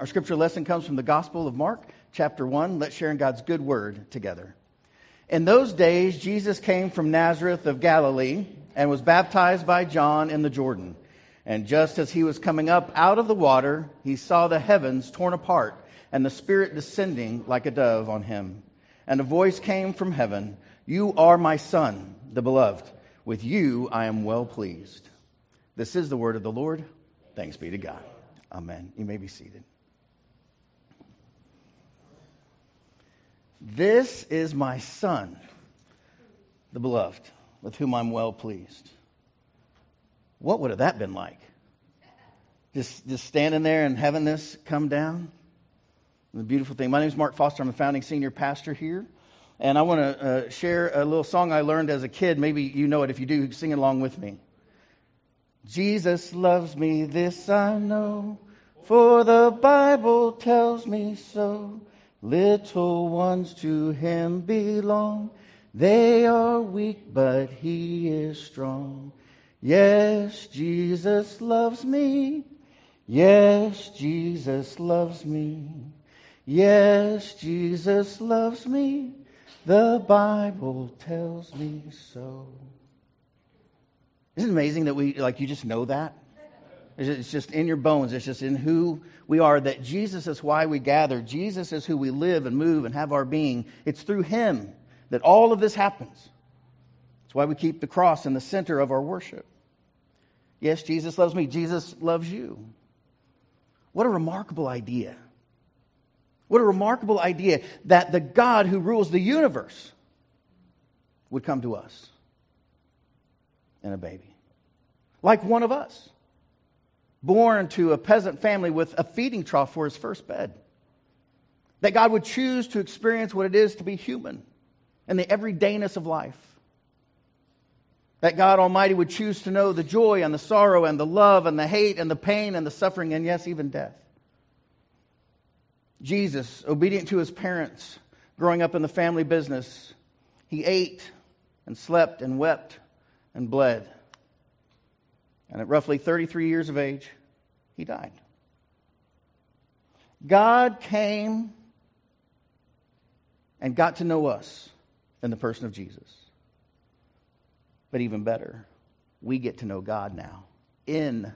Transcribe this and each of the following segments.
Our scripture lesson comes from the Gospel of Mark, chapter 1. Let's share in God's good word together. In those days, Jesus came from Nazareth of Galilee and was baptized by John in the Jordan. And just as he was coming up out of the water, he saw the heavens torn apart and the Spirit descending like a dove on him. And a voice came from heaven You are my Son, the beloved. With you I am well pleased. This is the word of the Lord. Thanks be to God. Amen. You may be seated. This is my son, the beloved, with whom I'm well pleased. What would have that been like? Just, just standing there and having this come down? The beautiful thing. My name is Mark Foster. I'm the founding senior pastor here. And I want to uh, share a little song I learned as a kid. Maybe you know it. If you do, sing along with me. Jesus loves me, this I know, for the Bible tells me so. Little ones to him belong. They are weak, but he is strong. Yes, Jesus loves me. Yes, Jesus loves me. Yes, Jesus loves me. The Bible tells me so. Isn't it amazing that we, like, you just know that? It's just in your bones. It's just in who we are that Jesus is why we gather. Jesus is who we live and move and have our being. It's through Him that all of this happens. That's why we keep the cross in the center of our worship. Yes, Jesus loves me. Jesus loves you. What a remarkable idea. What a remarkable idea that the God who rules the universe would come to us in a baby, like one of us born to a peasant family with a feeding trough for his first bed. That God would choose to experience what it is to be human and the everydayness of life. That God Almighty would choose to know the joy and the sorrow and the love and the hate and the pain and the suffering and, yes, even death. Jesus, obedient to his parents, growing up in the family business, he ate and slept and wept and bled. And at roughly 33 years of age, he died. God came and got to know us in the person of Jesus. But even better, we get to know God now in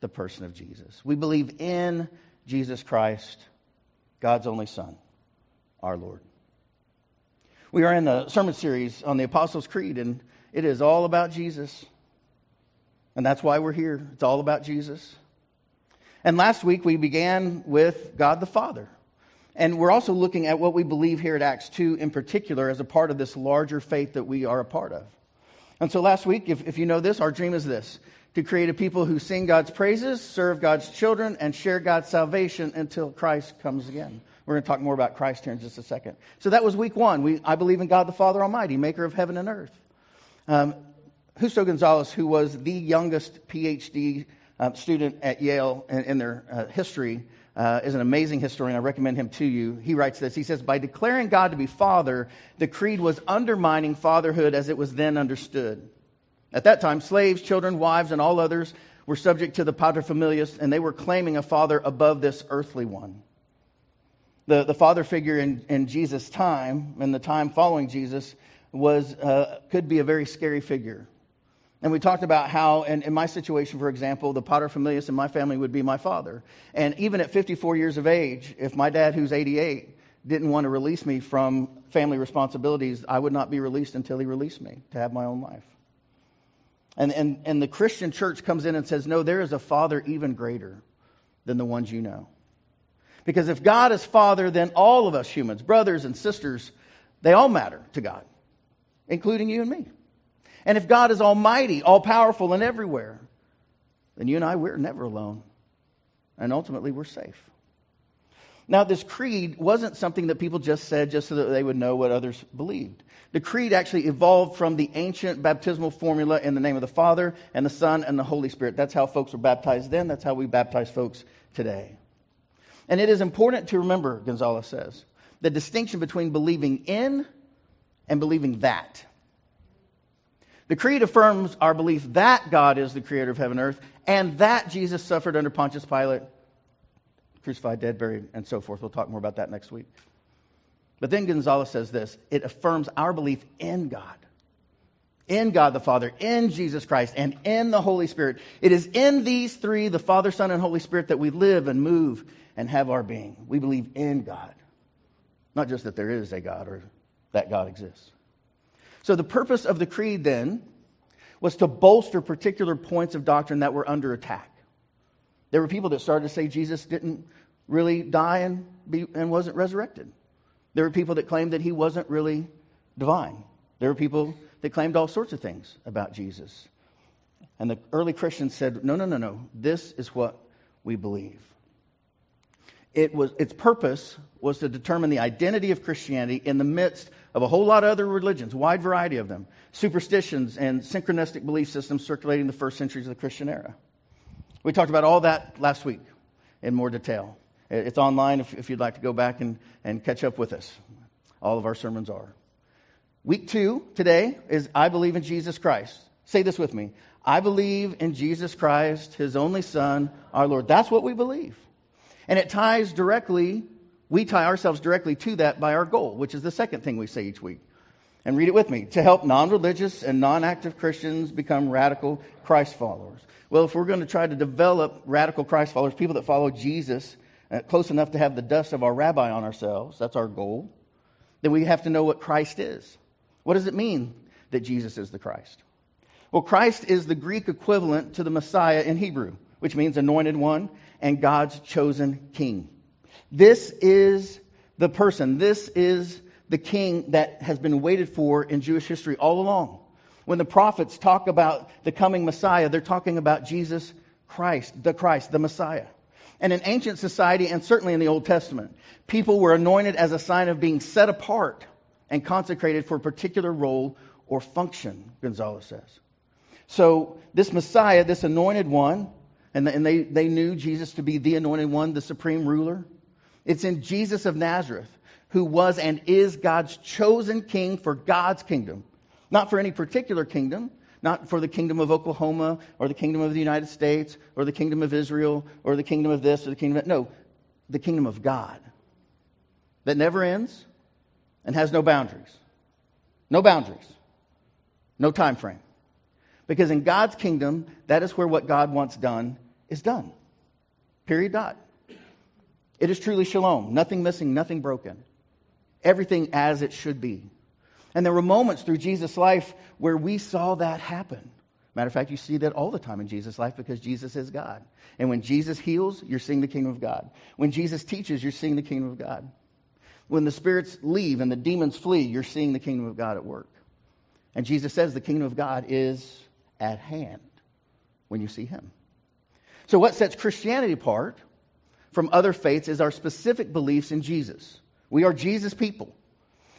the person of Jesus. We believe in Jesus Christ, God's only Son, our Lord. We are in the sermon series on the Apostles' Creed, and it is all about Jesus. And that's why we're here. It's all about Jesus. And last week we began with God the Father. And we're also looking at what we believe here at Acts 2 in particular as a part of this larger faith that we are a part of. And so last week, if, if you know this, our dream is this to create a people who sing God's praises, serve God's children, and share God's salvation until Christ comes again. We're going to talk more about Christ here in just a second. So that was week one. We, I believe in God the Father Almighty, maker of heaven and earth. Um, Justo Gonzalez, who was the youngest PhD uh, student at Yale in, in their uh, history, uh, is an amazing historian. I recommend him to you. He writes this He says, By declaring God to be Father, the creed was undermining fatherhood as it was then understood. At that time, slaves, children, wives, and all others were subject to the paterfamilias, and they were claiming a father above this earthly one. The, the father figure in, in Jesus' time, and the time following Jesus, was, uh, could be a very scary figure. And we talked about how, in, my situation, for example, the paterfamilias in my family would be my father. And even at 54 years of age, if my dad, who's 88, didn't want to release me from family responsibilities, I would not be released until he released me to have my own life. And, and, and the Christian church comes in and says, No, there is a father even greater than the ones you know. Because if God is father, then all of us humans, brothers and sisters, they all matter to God, including you and me. And if God is almighty, all powerful, and everywhere, then you and I, we're never alone. And ultimately, we're safe. Now, this creed wasn't something that people just said just so that they would know what others believed. The creed actually evolved from the ancient baptismal formula in the name of the Father and the Son and the Holy Spirit. That's how folks were baptized then. That's how we baptize folks today. And it is important to remember, Gonzalez says, the distinction between believing in and believing that. The creed affirms our belief that God is the creator of heaven and earth and that Jesus suffered under Pontius Pilate, crucified, dead, buried, and so forth. We'll talk more about that next week. But then Gonzalez says this it affirms our belief in God, in God the Father, in Jesus Christ, and in the Holy Spirit. It is in these three, the Father, Son, and Holy Spirit, that we live and move and have our being. We believe in God, not just that there is a God or that God exists. So the purpose of the creed then was to bolster particular points of doctrine that were under attack. There were people that started to say Jesus didn't really die and, be, and wasn't resurrected. There were people that claimed that he wasn't really divine. There were people that claimed all sorts of things about Jesus. And the early Christians said, no, no, no, no. This is what we believe. It was, its purpose was to determine the identity of Christianity in the midst of a whole lot of other religions, wide variety of them, superstitions and synchronistic belief systems circulating the first centuries of the Christian era. We talked about all that last week in more detail. It's online if, if you'd like to go back and, and catch up with us. All of our sermons are. Week two today is I believe in Jesus Christ. Say this with me. I believe in Jesus Christ, his only Son, our Lord. That's what we believe. And it ties directly, we tie ourselves directly to that by our goal, which is the second thing we say each week. And read it with me to help non religious and non active Christians become radical Christ followers. Well, if we're going to try to develop radical Christ followers, people that follow Jesus, uh, close enough to have the dust of our rabbi on ourselves, that's our goal, then we have to know what Christ is. What does it mean that Jesus is the Christ? Well, Christ is the Greek equivalent to the Messiah in Hebrew, which means anointed one and God's chosen king. This is the person, this is the king that has been waited for in Jewish history all along. When the prophets talk about the coming Messiah, they're talking about Jesus Christ, the Christ, the Messiah. And in ancient society, and certainly in the Old Testament, people were anointed as a sign of being set apart and consecrated for a particular role or function, Gonzalez says. So, this Messiah, this anointed one, and they, they knew Jesus to be the anointed one, the supreme ruler. It's in Jesus of Nazareth, who was and is God's chosen king for God's kingdom. Not for any particular kingdom, not for the kingdom of Oklahoma or the kingdom of the United States or the kingdom of Israel or the kingdom of this or the kingdom of that. no, the kingdom of God that never ends and has no boundaries. No boundaries. No time frame. Because in God's kingdom, that is where what God wants done is done. Period dot. It is truly shalom. Nothing missing, nothing broken. Everything as it should be. And there were moments through Jesus' life where we saw that happen. Matter of fact, you see that all the time in Jesus' life because Jesus is God. And when Jesus heals, you're seeing the kingdom of God. When Jesus teaches, you're seeing the kingdom of God. When the spirits leave and the demons flee, you're seeing the kingdom of God at work. And Jesus says the kingdom of God is at hand when you see him. So, what sets Christianity apart from other faiths is our specific beliefs in Jesus. We are Jesus people.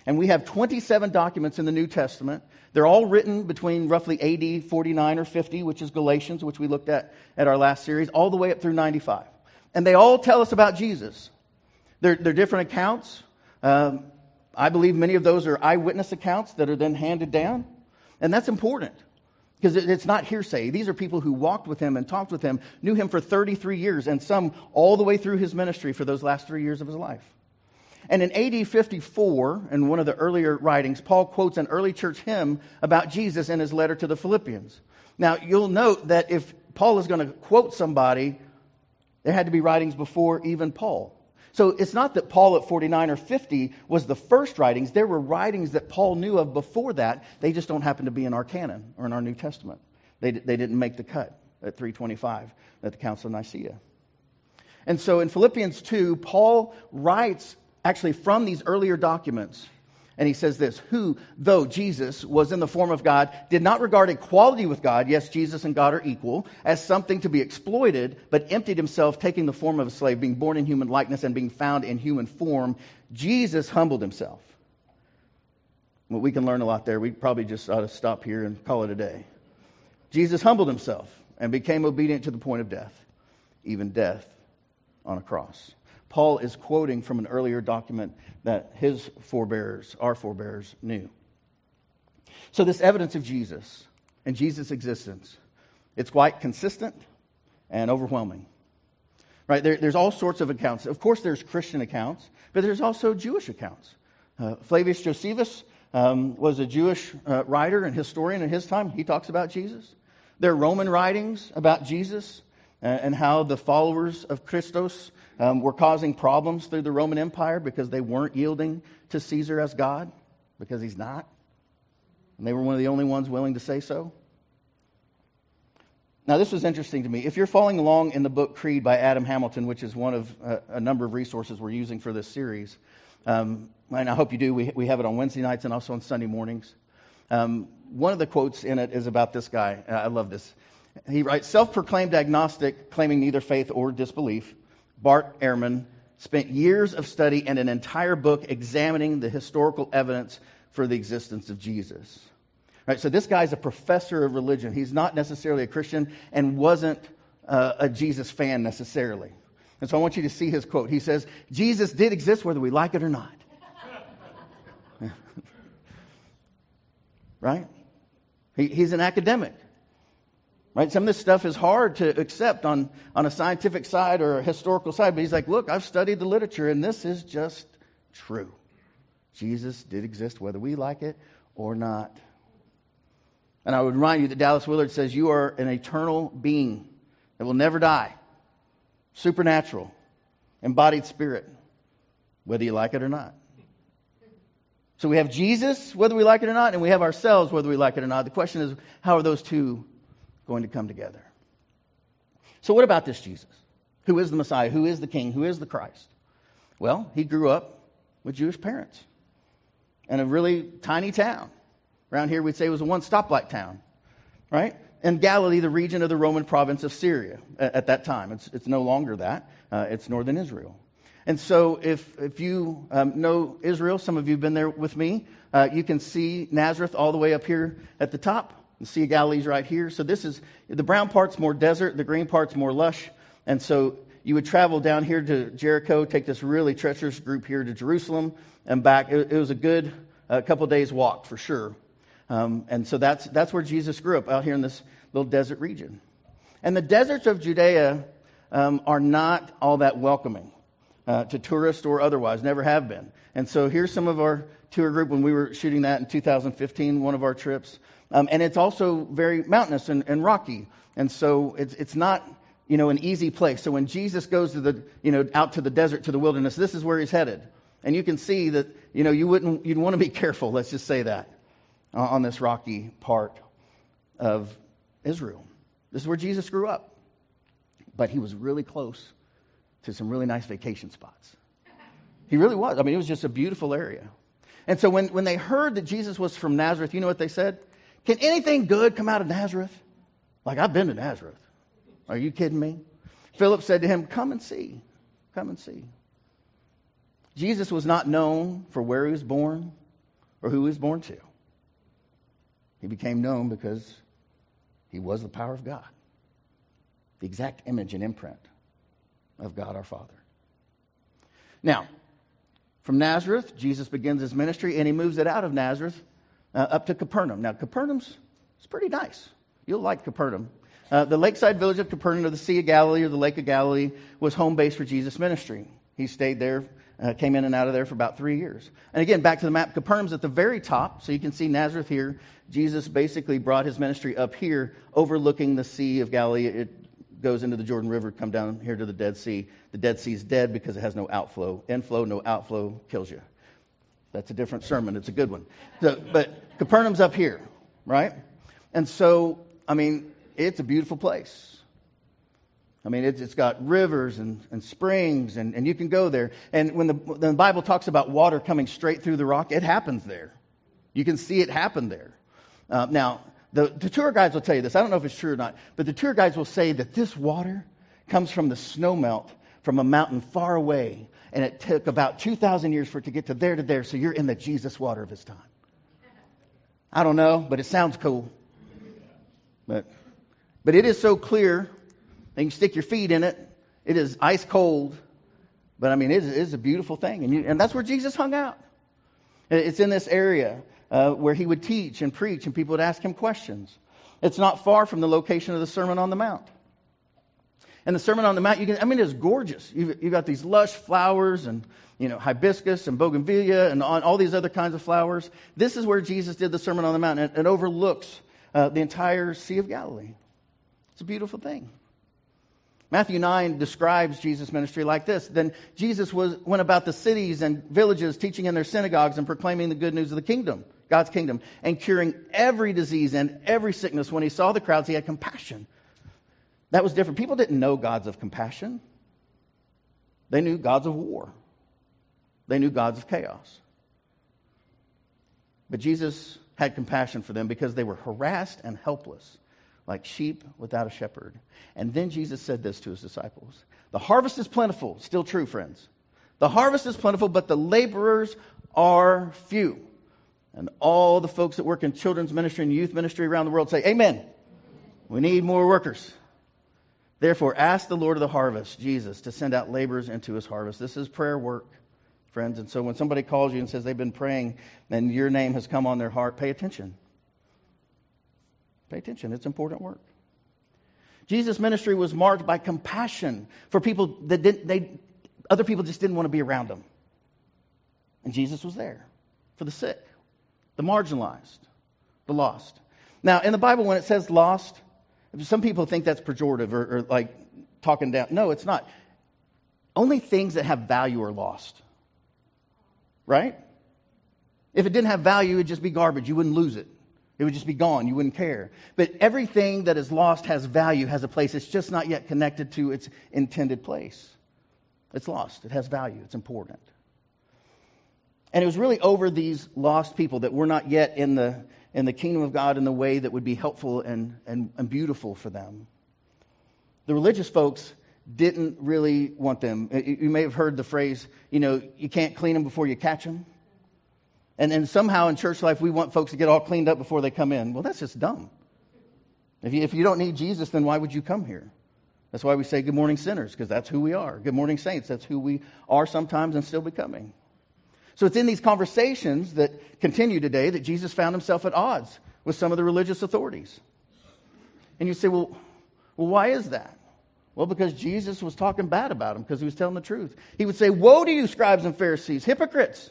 And we have 27 documents in the New Testament. They're all written between roughly AD 49 or 50, which is Galatians, which we looked at at our last series, all the way up through 95. And they all tell us about Jesus. They're, they're different accounts. Um, I believe many of those are eyewitness accounts that are then handed down. And that's important because it's not hearsay. These are people who walked with him and talked with him, knew him for 33 years, and some all the way through his ministry for those last three years of his life. And in AD 54, in one of the earlier writings, Paul quotes an early church hymn about Jesus in his letter to the Philippians. Now, you'll note that if Paul is going to quote somebody, there had to be writings before even Paul. So it's not that Paul at 49 or 50 was the first writings. There were writings that Paul knew of before that. They just don't happen to be in our canon or in our New Testament. They, they didn't make the cut at 325 at the Council of Nicaea. And so in Philippians 2, Paul writes actually from these earlier documents. And he says this Who, though Jesus was in the form of God, did not regard equality with God, yes, Jesus and God are equal, as something to be exploited, but emptied himself, taking the form of a slave, being born in human likeness and being found in human form. Jesus humbled himself. Well, we can learn a lot there. We probably just ought to stop here and call it a day. Jesus humbled himself and became obedient to the point of death, even death on a cross. Paul is quoting from an earlier document that his forebears, our forebears, knew. So, this evidence of Jesus and Jesus' existence, it's quite consistent and overwhelming. right? There, there's all sorts of accounts. Of course, there's Christian accounts, but there's also Jewish accounts. Uh, Flavius Josephus um, was a Jewish uh, writer and historian in his time. He talks about Jesus. There are Roman writings about Jesus uh, and how the followers of Christos um, were causing problems through the Roman Empire because they weren't yielding to Caesar as God, because he's not. And they were one of the only ones willing to say so. Now, this was interesting to me. If you're following along in the book Creed by Adam Hamilton, which is one of uh, a number of resources we're using for this series, um, and I hope you do, we, we have it on Wednesday nights and also on Sunday mornings. Um, one of the quotes in it is about this guy. I love this. He writes Self proclaimed agnostic, claiming neither faith or disbelief, Bart Ehrman spent years of study and an entire book examining the historical evidence for the existence of Jesus. Right, so this guy's a professor of religion. He's not necessarily a Christian and wasn't uh, a Jesus fan necessarily. And so I want you to see his quote. He says, Jesus did exist whether we like it or not. right? He, he's an academic. Right? Some of this stuff is hard to accept on, on a scientific side or a historical side, but he's like, look, I've studied the literature, and this is just true. Jesus did exist whether we like it or not. And I would remind you that Dallas Willard says you are an eternal being that will never die, supernatural, embodied spirit, whether you like it or not. So we have Jesus, whether we like it or not, and we have ourselves, whether we like it or not. The question is, how are those two going to come together. So, what about this Jesus? Who is the Messiah? Who is the King? Who is the Christ? Well, he grew up with Jewish parents in a really tiny town. Around here, we'd say it was a one stoplight town, right? In Galilee, the region of the Roman province of Syria at, at that time. It's, it's no longer that, uh, it's northern Israel. And so, if, if you um, know Israel, some of you have been there with me, uh, you can see Nazareth all the way up here at the top. The Sea of Galilee's right here. So this is the brown part's more desert, the green part's more lush. And so you would travel down here to Jericho, take this really treacherous group here to Jerusalem and back. It, it was a good uh, couple days walk for sure. Um, and so that's, that's where Jesus grew up, out here in this little desert region. And the deserts of Judea um, are not all that welcoming uh, to tourists or otherwise, never have been. And so here's some of our tour group when we were shooting that in 2015, one of our trips. Um, and it's also very mountainous and, and rocky. And so it's, it's not, you know, an easy place. So when Jesus goes to the, you know, out to the desert, to the wilderness, this is where he's headed. And you can see that, you know, you wouldn't, you'd want to be careful, let's just say that, uh, on this rocky part of Israel. This is where Jesus grew up. But he was really close to some really nice vacation spots. He really was. I mean, it was just a beautiful area. And so when, when they heard that Jesus was from Nazareth, you know what they said? Can anything good come out of Nazareth? Like, I've been to Nazareth. Are you kidding me? Philip said to him, Come and see. Come and see. Jesus was not known for where he was born or who he was born to. He became known because he was the power of God, the exact image and imprint of God our Father. Now, from Nazareth, Jesus begins his ministry and he moves it out of Nazareth uh, up to Capernaum. Now, Capernaum's it's pretty nice. You'll like Capernaum. Uh, the lakeside village of Capernaum, or the Sea of Galilee, or the Lake of Galilee, was home base for Jesus' ministry. He stayed there, uh, came in and out of there for about three years. And again, back to the map, Capernaum's at the very top, so you can see Nazareth here. Jesus basically brought his ministry up here, overlooking the Sea of Galilee. It goes into the Jordan River, come down here to the Dead Sea. The Dead Sea is dead because it has no outflow. Inflow, no outflow, kills you. That's a different sermon. It's a good one. So, but Capernaum's up here, right? And so, I mean, it's a beautiful place. I mean, it's, it's got rivers and, and springs, and, and you can go there. And when the, when the Bible talks about water coming straight through the rock, it happens there. You can see it happen there. Uh, now, the, the tour guides will tell you this. I don't know if it's true or not, but the tour guides will say that this water comes from the snowmelt from a mountain far away and it took about 2,000 years for it to get to there to there, so you're in the Jesus water of his time. I don't know, but it sounds cool. But, but it is so clear, and you stick your feet in it. It is ice cold, but I mean, it is, it is a beautiful thing. And, you, and that's where Jesus hung out. It's in this area uh, where he would teach and preach, and people would ask him questions. It's not far from the location of the Sermon on the Mount. And the Sermon on the Mount, you can, I mean, it's gorgeous. You've, you've got these lush flowers and, you know, hibiscus and bougainvillea and on, all these other kinds of flowers. This is where Jesus did the Sermon on the Mount. And it, it overlooks uh, the entire Sea of Galilee. It's a beautiful thing. Matthew 9 describes Jesus' ministry like this. Then Jesus was, went about the cities and villages, teaching in their synagogues and proclaiming the good news of the kingdom, God's kingdom, and curing every disease and every sickness. When he saw the crowds, he had compassion. That was different. People didn't know gods of compassion, they knew gods of war, they knew gods of chaos. But Jesus had compassion for them because they were harassed and helpless like sheep without a shepherd. And then Jesus said this to his disciples The harvest is plentiful, still true, friends. The harvest is plentiful, but the laborers are few. And all the folks that work in children's ministry and youth ministry around the world say, Amen. We need more workers. Therefore, ask the Lord of the harvest, Jesus, to send out laborers into his harvest. This is prayer work, friends. And so when somebody calls you and says they've been praying and your name has come on their heart, pay attention. Pay attention, it's important work. Jesus' ministry was marked by compassion for people that didn't, they, other people just didn't want to be around them. And Jesus was there for the sick, the marginalized, the lost. Now, in the Bible, when it says lost, some people think that's pejorative or, or like talking down. No, it's not. Only things that have value are lost. Right? If it didn't have value, it'd just be garbage. You wouldn't lose it. It would just be gone. You wouldn't care. But everything that is lost has value, has a place. It's just not yet connected to its intended place. It's lost. It has value. It's important. And it was really over these lost people that we're not yet in the, in the kingdom of God in the way that would be helpful and, and, and beautiful for them. The religious folks didn't really want them. You may have heard the phrase, you know, you can't clean them before you catch them. And then somehow in church life, we want folks to get all cleaned up before they come in. Well, that's just dumb. If you, if you don't need Jesus, then why would you come here? That's why we say good morning, sinners, because that's who we are. Good morning, saints. That's who we are sometimes and still becoming. So it's in these conversations that continue today that Jesus found himself at odds with some of the religious authorities. And you say, well, well why is that? Well, because Jesus was talking bad about them because he was telling the truth. He would say, Woe to you, scribes and Pharisees, hypocrites!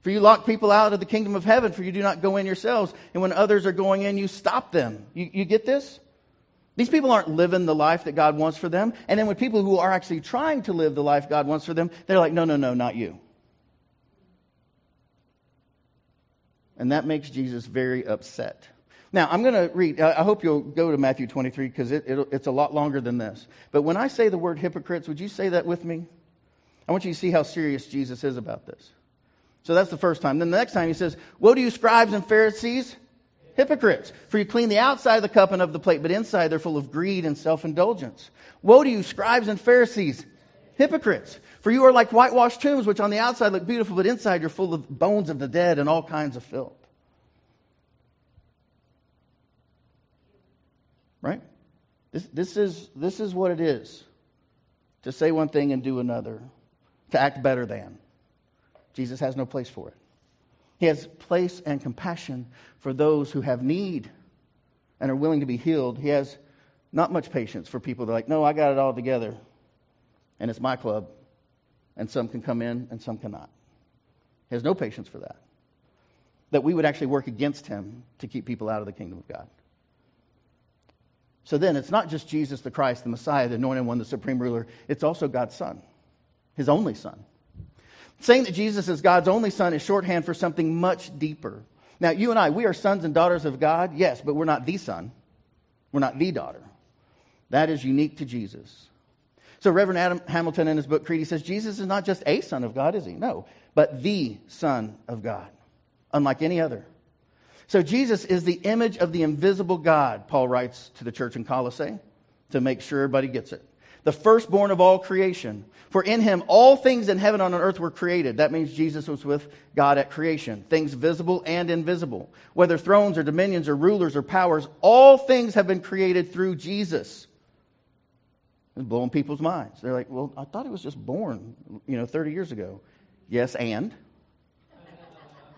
For you lock people out of the kingdom of heaven, for you do not go in yourselves. And when others are going in, you stop them. You, you get this? These people aren't living the life that God wants for them. And then when people who are actually trying to live the life God wants for them, they're like, no, no, no, not you. And that makes Jesus very upset. Now, I'm going to read, I hope you'll go to Matthew 23 because it, it's a lot longer than this. But when I say the word hypocrites, would you say that with me? I want you to see how serious Jesus is about this. So that's the first time. Then the next time he says, Woe to you, scribes and Pharisees, hypocrites, for you clean the outside of the cup and of the plate, but inside they're full of greed and self indulgence. Woe to you, scribes and Pharisees, hypocrites, for you are like whitewashed tombs, which on the outside look beautiful, but inside you're full of bones of the dead and all kinds of filth. Right? This, this, is, this is what it is to say one thing and do another, to act better than. Jesus has no place for it. He has place and compassion for those who have need and are willing to be healed. He has not much patience for people that are like, no, I got it all together, and it's my club, and some can come in and some cannot. He has no patience for that. That we would actually work against him to keep people out of the kingdom of God. So then, it's not just Jesus the Christ, the Messiah, the anointed one, the supreme ruler, it's also God's Son, his only Son. Saying that Jesus is God's only son is shorthand for something much deeper. Now, you and I, we are sons and daughters of God, yes, but we're not the son. We're not the daughter. That is unique to Jesus. So, Reverend Adam Hamilton in his book Creed, he says Jesus is not just a son of God, is he? No, but the Son of God, unlike any other. So, Jesus is the image of the invisible God, Paul writes to the church in Colossae to make sure everybody gets it the firstborn of all creation. For in him all things in heaven and on earth were created. That means Jesus was with God at creation. Things visible and invisible. Whether thrones or dominions or rulers or powers, all things have been created through Jesus. Blowing people's minds. They're like, well, I thought he was just born, you know, 30 years ago. Yes, and?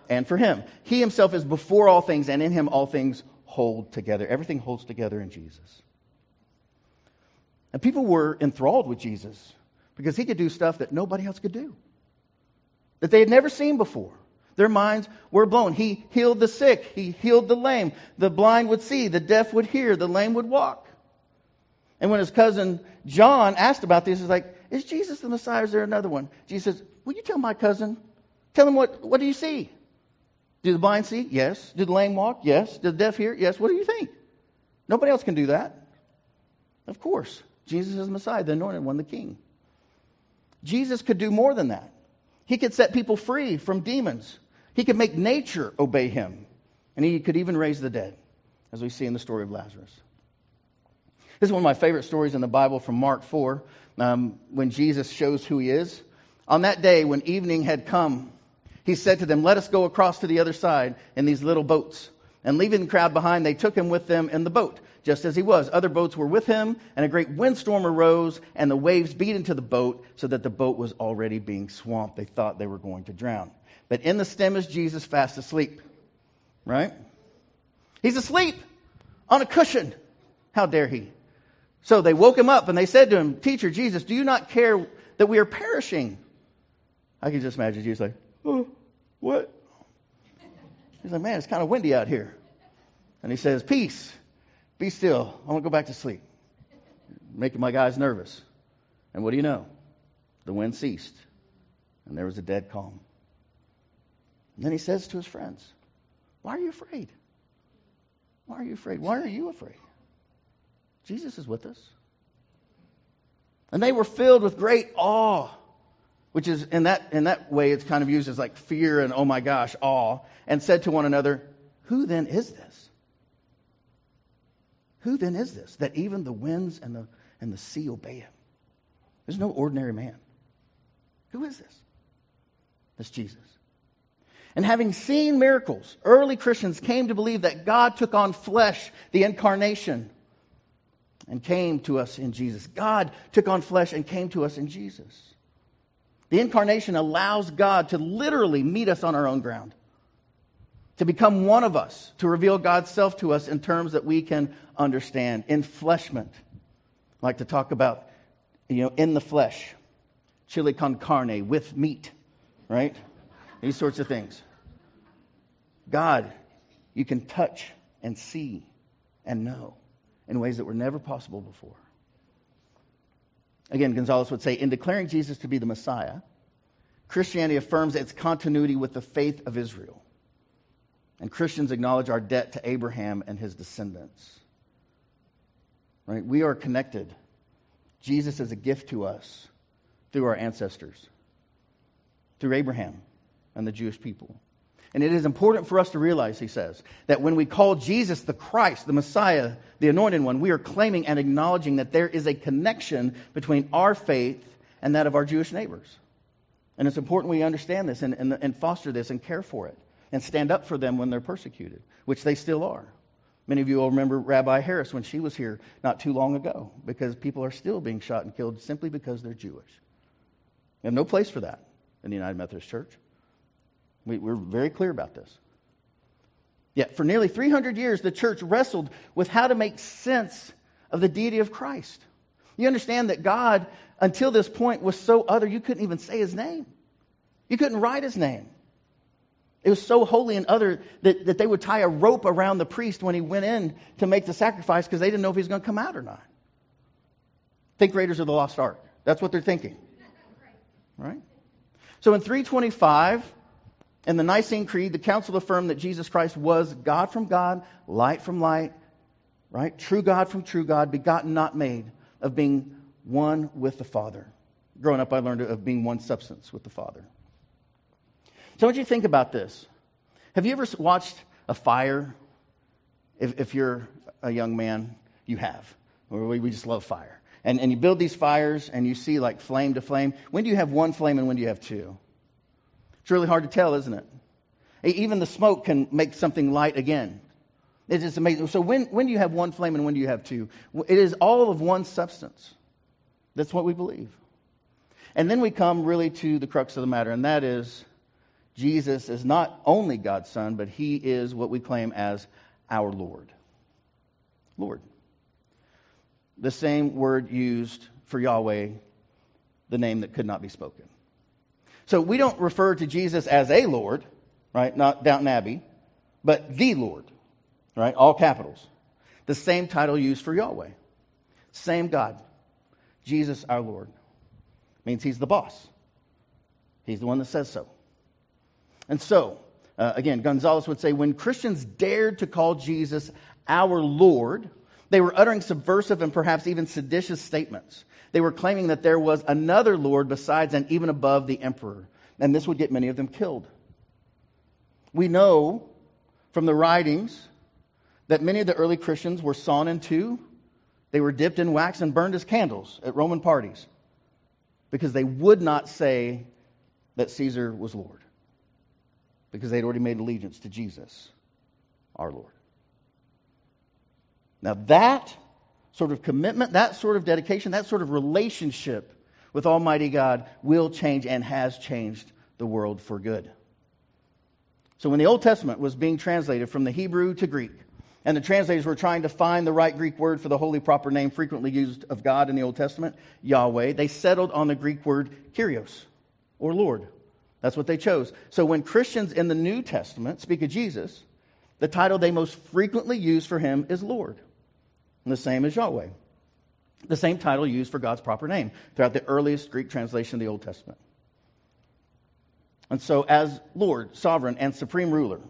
and for him. He himself is before all things, and in him all things hold together. Everything holds together in Jesus. And people were enthralled with Jesus because he could do stuff that nobody else could do, that they had never seen before. Their minds were blown. He healed the sick, he healed the lame. The blind would see, the deaf would hear, the lame would walk. And when his cousin John asked about this, he's like, Is Jesus the Messiah? Is there another one? Jesus says, Will you tell my cousin? Tell him what, what do you see? Do the blind see? Yes. Do the lame walk? Yes. Do the deaf hear? Yes. What do you think? Nobody else can do that. Of course. Jesus is the Messiah, the anointed one, the king. Jesus could do more than that. He could set people free from demons. He could make nature obey him. And he could even raise the dead, as we see in the story of Lazarus. This is one of my favorite stories in the Bible from Mark 4, um, when Jesus shows who he is. On that day, when evening had come, he said to them, Let us go across to the other side in these little boats. And leaving the crowd behind, they took him with them in the boat, just as he was. Other boats were with him, and a great windstorm arose, and the waves beat into the boat, so that the boat was already being swamped. They thought they were going to drown. But in the stem is Jesus fast asleep. Right? He's asleep on a cushion. How dare he? So they woke him up and they said to him, Teacher Jesus, do you not care that we are perishing? I can just imagine Jesus like, Oh, what? He's like, Man, it's kind of windy out here. And he says, Peace, be still. I want to go back to sleep. Making my guys nervous. And what do you know? The wind ceased, and there was a dead calm. And then he says to his friends, Why are you afraid? Why are you afraid? Why are you afraid? Jesus is with us. And they were filled with great awe, which is in that, in that way, it's kind of used as like fear and oh my gosh, awe, and said to one another, Who then is this? Who then is this that even the winds and the, and the sea obey him? There's no ordinary man. Who is this? That's Jesus. And having seen miracles, early Christians came to believe that God took on flesh, the incarnation and came to us in Jesus. God took on flesh and came to us in Jesus. The incarnation allows God to literally meet us on our own ground, to become one of us, to reveal God's self to us in terms that we can understand. Enfleshment, I like to talk about, you know, in the flesh, chili con carne, with meat, right? These sorts of things. God, you can touch and see and know in ways that were never possible before. Again, Gonzalez would say in declaring Jesus to be the Messiah, Christianity affirms its continuity with the faith of Israel. And Christians acknowledge our debt to Abraham and his descendants. Right? We are connected. Jesus is a gift to us through our ancestors, through Abraham and the Jewish people. And it is important for us to realize, he says, that when we call Jesus the Christ, the Messiah, the anointed one, we are claiming and acknowledging that there is a connection between our faith and that of our Jewish neighbors. And it's important we understand this and, and, and foster this and care for it and stand up for them when they're persecuted, which they still are. Many of you will remember Rabbi Harris when she was here not too long ago, because people are still being shot and killed simply because they're Jewish. We have no place for that in the United Methodist Church. We, we're very clear about this. Yet, for nearly 300 years, the church wrestled with how to make sense of the deity of Christ. You understand that God, until this point, was so other, you couldn't even say his name. You couldn't write his name. It was so holy and other that, that they would tie a rope around the priest when he went in to make the sacrifice because they didn't know if he was going to come out or not. Think Raiders of the Lost Ark. That's what they're thinking. Right? So in 325, in the Nicene Creed, the council affirmed that Jesus Christ was God from God, light from light, right? True God from true God, begotten, not made, of being one with the Father. Growing up, I learned of being one substance with the Father. So, what do you think about this? Have you ever watched a fire? If, if you're a young man, you have. We, we just love fire. And, and you build these fires and you see like flame to flame. When do you have one flame and when do you have two? It's really hard to tell, isn't it? Even the smoke can make something light again. It's just amazing. So when, when do you have one flame and when do you have two? It is all of one substance. That's what we believe. And then we come really to the crux of the matter, and that is Jesus is not only God's Son, but he is what we claim as our Lord. Lord. the same word used for Yahweh, the name that could not be spoken. So we don't refer to Jesus as a Lord, right? Not Downton Abbey, but the Lord, right? All capitals. The same title used for Yahweh. Same God. Jesus our Lord. Means he's the boss. He's the one that says so. And so, uh, again, Gonzalez would say when Christians dared to call Jesus our Lord, they were uttering subversive and perhaps even seditious statements. They were claiming that there was another Lord besides and even above the emperor. And this would get many of them killed. We know from the writings that many of the early Christians were sawn in two. They were dipped in wax and burned as candles at Roman parties because they would not say that Caesar was Lord because they'd already made allegiance to Jesus, our Lord. Now, that sort of commitment, that sort of dedication, that sort of relationship with Almighty God will change and has changed the world for good. So, when the Old Testament was being translated from the Hebrew to Greek, and the translators were trying to find the right Greek word for the holy proper name frequently used of God in the Old Testament, Yahweh, they settled on the Greek word Kyrios, or Lord. That's what they chose. So when Christians in the New Testament speak of Jesus, the title they most frequently use for him is Lord. The same as Yahweh. The same title used for God's proper name throughout the earliest Greek translation of the Old Testament. And so, as Lord, sovereign, and supreme ruler,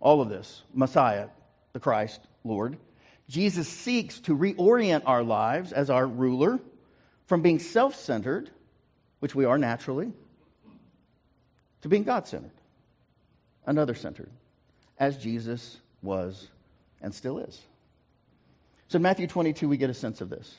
all of this, Messiah, the Christ, Lord, Jesus seeks to reorient our lives as our ruler from being self centered, which we are naturally, to being God centered, another centered, as Jesus was and still is. So in Matthew 22, we get a sense of this.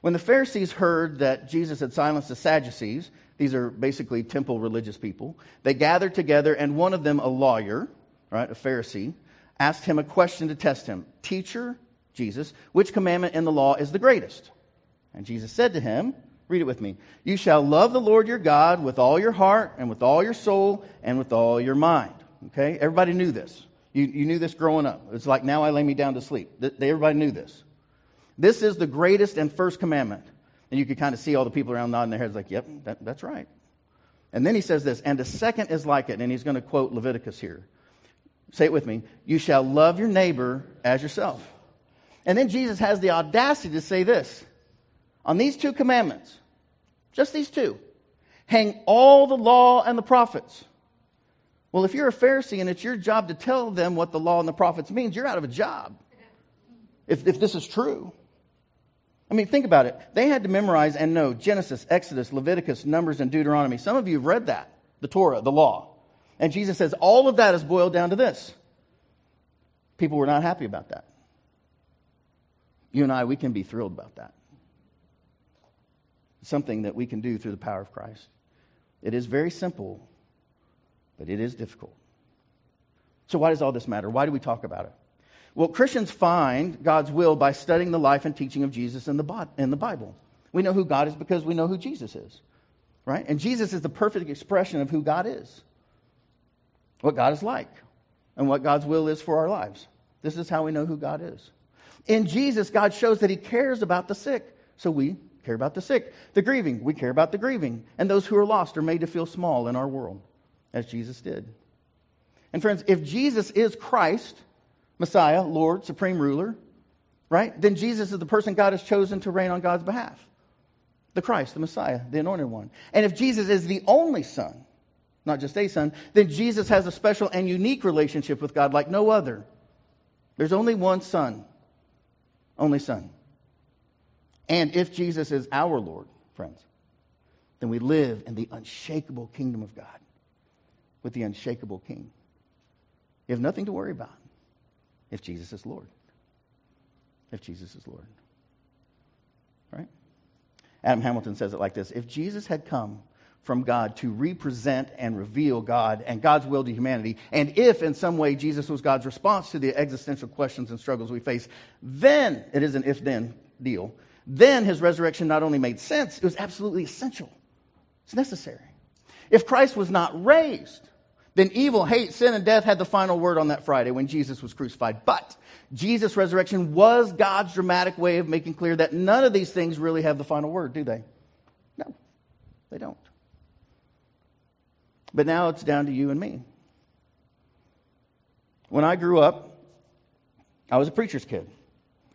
When the Pharisees heard that Jesus had silenced the Sadducees, these are basically temple religious people, they gathered together, and one of them, a lawyer, right, a Pharisee, asked him a question to test him Teacher, Jesus, which commandment in the law is the greatest? And Jesus said to him, Read it with me. You shall love the Lord your God with all your heart, and with all your soul, and with all your mind. Okay? Everybody knew this. You, you knew this growing up. It's like now I lay me down to sleep. They, Everybody knew this. This is the greatest and first commandment. And you could kind of see all the people around nodding their heads, like, yep, that, that's right. And then he says this, and the second is like it. And he's going to quote Leviticus here. Say it with me. You shall love your neighbor as yourself. And then Jesus has the audacity to say this on these two commandments, just these two, hang all the law and the prophets. Well, if you're a Pharisee and it's your job to tell them what the law and the prophets means, you're out of a job. If, if this is true. I mean, think about it. They had to memorize and know Genesis, Exodus, Leviticus, Numbers, and Deuteronomy. Some of you have read that, the Torah, the law. And Jesus says all of that is boiled down to this. People were not happy about that. You and I, we can be thrilled about that. Something that we can do through the power of Christ. It is very simple, but it is difficult. So, why does all this matter? Why do we talk about it? Well, Christians find God's will by studying the life and teaching of Jesus in the, in the Bible. We know who God is because we know who Jesus is, right? And Jesus is the perfect expression of who God is, what God is like, and what God's will is for our lives. This is how we know who God is. In Jesus, God shows that He cares about the sick, so we care about the sick. The grieving, we care about the grieving. And those who are lost are made to feel small in our world, as Jesus did. And friends, if Jesus is Christ, Messiah, Lord, supreme ruler, right? Then Jesus is the person God has chosen to reign on God's behalf. The Christ, the Messiah, the anointed one. And if Jesus is the only son, not just a son, then Jesus has a special and unique relationship with God like no other. There's only one son, only son. And if Jesus is our Lord, friends, then we live in the unshakable kingdom of God with the unshakable king. You have nothing to worry about if Jesus is Lord. If Jesus is Lord. Right? Adam Hamilton says it like this If Jesus had come from God to represent and reveal God and God's will to humanity, and if in some way Jesus was God's response to the existential questions and struggles we face, then it is an if then deal. Then his resurrection not only made sense, it was absolutely essential. It's necessary. If Christ was not raised, Then evil, hate, sin, and death had the final word on that Friday when Jesus was crucified. But Jesus' resurrection was God's dramatic way of making clear that none of these things really have the final word, do they? No, they don't. But now it's down to you and me. When I grew up, I was a preacher's kid.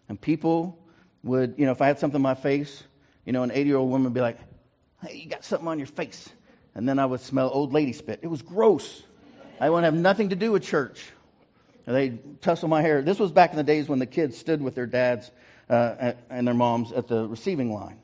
And people would, you know, if I had something on my face, you know, an 80 year old woman would be like, hey, you got something on your face. And then I would smell old lady spit. It was gross. I want to have nothing to do with church. And they'd tussle my hair. This was back in the days when the kids stood with their dads uh, and their moms at the receiving line.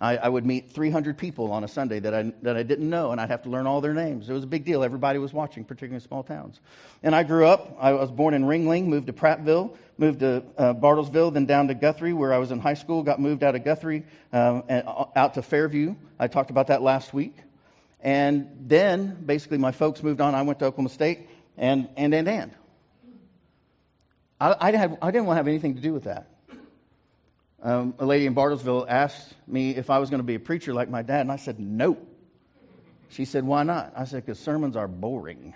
I, I, would meet 300 people on a Sunday that I, that I didn't know, and I'd have to learn all their names. It was a big deal. Everybody was watching, particularly in small towns. And I grew up. I was born in Ringling, moved to Prattville, moved to uh, Bartlesville, then down to Guthrie, where I was in high school. Got moved out of Guthrie um, and uh, out to Fairview. I talked about that last week. And then, basically, my folks moved on. I went to Oklahoma State, and and and and. I, I, had, I didn't want to have anything to do with that um, a lady in Bartlesville asked me if I was going to be a preacher like my dad, and I said, no. She said, why not? I said, because sermons are boring.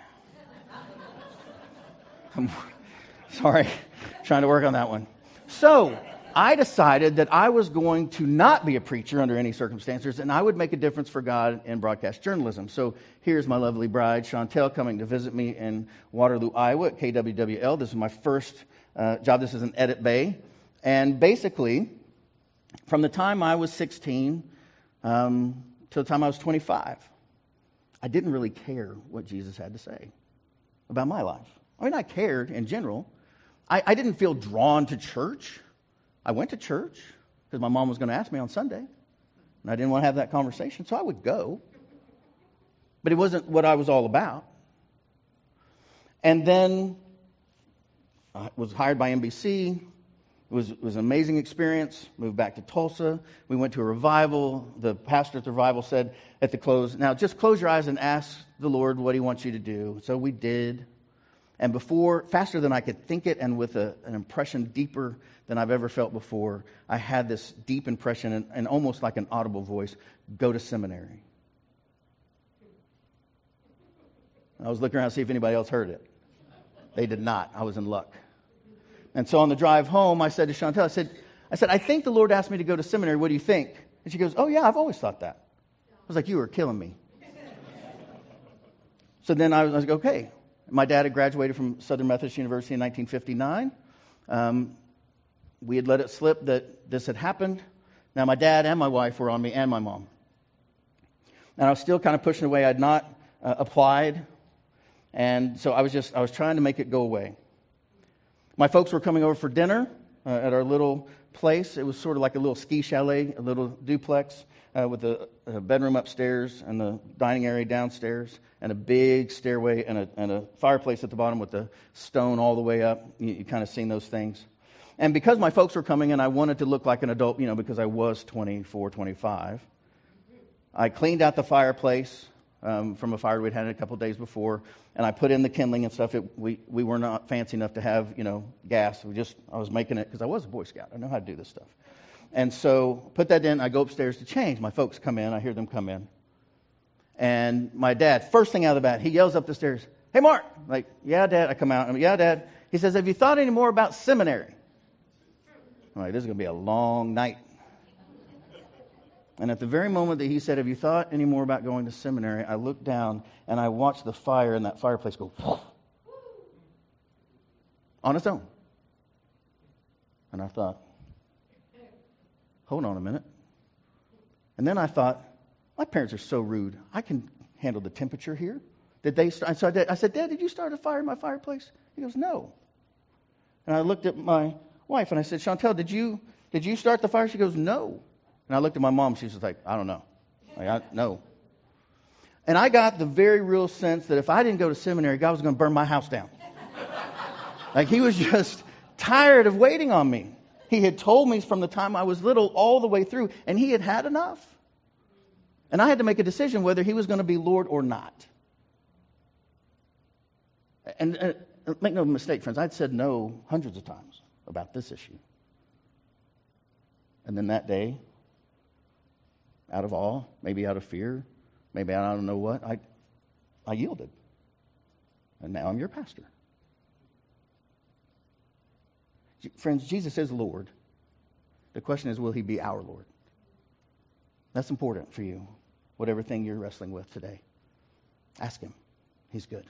I'm sorry, trying to work on that one. So, I decided that I was going to not be a preacher under any circumstances, and I would make a difference for God in broadcast journalism. So here's my lovely bride, Chantel, coming to visit me in Waterloo, Iowa at KWWL. This is my first uh, job. This is an edit bay. And basically, from the time I was 16 um, till the time I was 25, I didn't really care what Jesus had to say about my life. I mean, I cared in general. I, I didn't feel drawn to church. I went to church because my mom was going to ask me on Sunday, and I didn't want to have that conversation, so I would go. But it wasn't what I was all about. And then I was hired by NBC, it was, it was an amazing experience. Moved back to Tulsa. We went to a revival. The pastor at the revival said at the close, Now just close your eyes and ask the Lord what he wants you to do. So we did. And before, faster than I could think it, and with a, an impression deeper than I've ever felt before, I had this deep impression and, and almost like an audible voice go to seminary. I was looking around to see if anybody else heard it. They did not. I was in luck. And so on the drive home, I said to Chantel, I said, I said, I think the Lord asked me to go to seminary. What do you think? And she goes, Oh, yeah, I've always thought that. I was like, You were killing me. so then I was, I was, like, Okay. My dad had graduated from Southern Methodist University in 1959. Um, we had let it slip that this had happened. Now, my dad and my wife were on me, and my mom. And I was still kind of pushing away. I'd not uh, applied. And so I was just, I was trying to make it go away. My folks were coming over for dinner uh, at our little place. It was sort of like a little ski chalet, a little duplex uh, with a, a, bedroom upstairs and the dining area downstairs, and a big stairway and a, and a fireplace at the bottom with the stone all the way up. You, you kind of seen those things. And because my folks were coming in, I wanted to look like an adult, you know, because I was 24, 25. I cleaned out the fireplace um, from a fire we'd had a couple days before, and I put in the kindling and stuff. It, we, we were not fancy enough to have, you know, gas. We just, I was making it because I was a Boy Scout. I know how to do this stuff. And so put that in. I go upstairs to change. My folks come in. I hear them come in. And my dad, first thing out of the bat, he yells up the stairs, Hey, Mark. I'm like, yeah, Dad. I come out. I'm yeah, Dad. He says, Have you thought any more about seminary? I'm like, This is going to be a long night. And at the very moment that he said, Have you thought any more about going to seminary? I looked down and I watched the fire in that fireplace go on its own. And I thought, Hold on a minute. And then I thought, My parents are so rude. I can handle the temperature here. Did they start? So I, said, Dad, did you start a fire in my fireplace? He goes, No. And I looked at my wife and I said, Chantel, did you, did you start the fire? She goes, No. And I looked at my mom. She was like, I don't know. Like, I, no. And I got the very real sense that if I didn't go to seminary, God was going to burn my house down. like he was just tired of waiting on me. He had told me from the time I was little all the way through, and he had had enough. And I had to make a decision whether he was going to be Lord or not. And, and make no mistake, friends, I'd said no hundreds of times about this issue. And then that day, out of awe, maybe out of fear, maybe I don't know what, I, I yielded. And now I'm your pastor. Friends, Jesus is Lord. The question is, will he be our Lord? That's important for you, whatever thing you're wrestling with today. Ask him. He's good.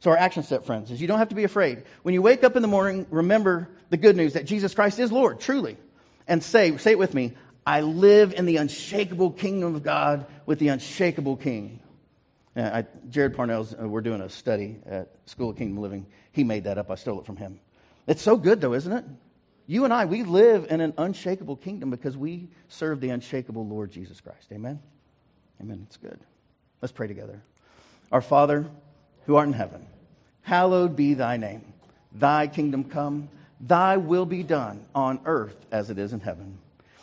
So, our action step, friends, is you don't have to be afraid. When you wake up in the morning, remember the good news that Jesus Christ is Lord, truly. And say, say it with me I live in the unshakable kingdom of God with the unshakable King. I, Jared Parnell's, uh, we're doing a study at School of Kingdom Living. He made that up. I stole it from him. It's so good, though, isn't it? You and I, we live in an unshakable kingdom because we serve the unshakable Lord Jesus Christ. Amen? Amen. It's good. Let's pray together. Our Father, who art in heaven, hallowed be thy name. Thy kingdom come, thy will be done on earth as it is in heaven.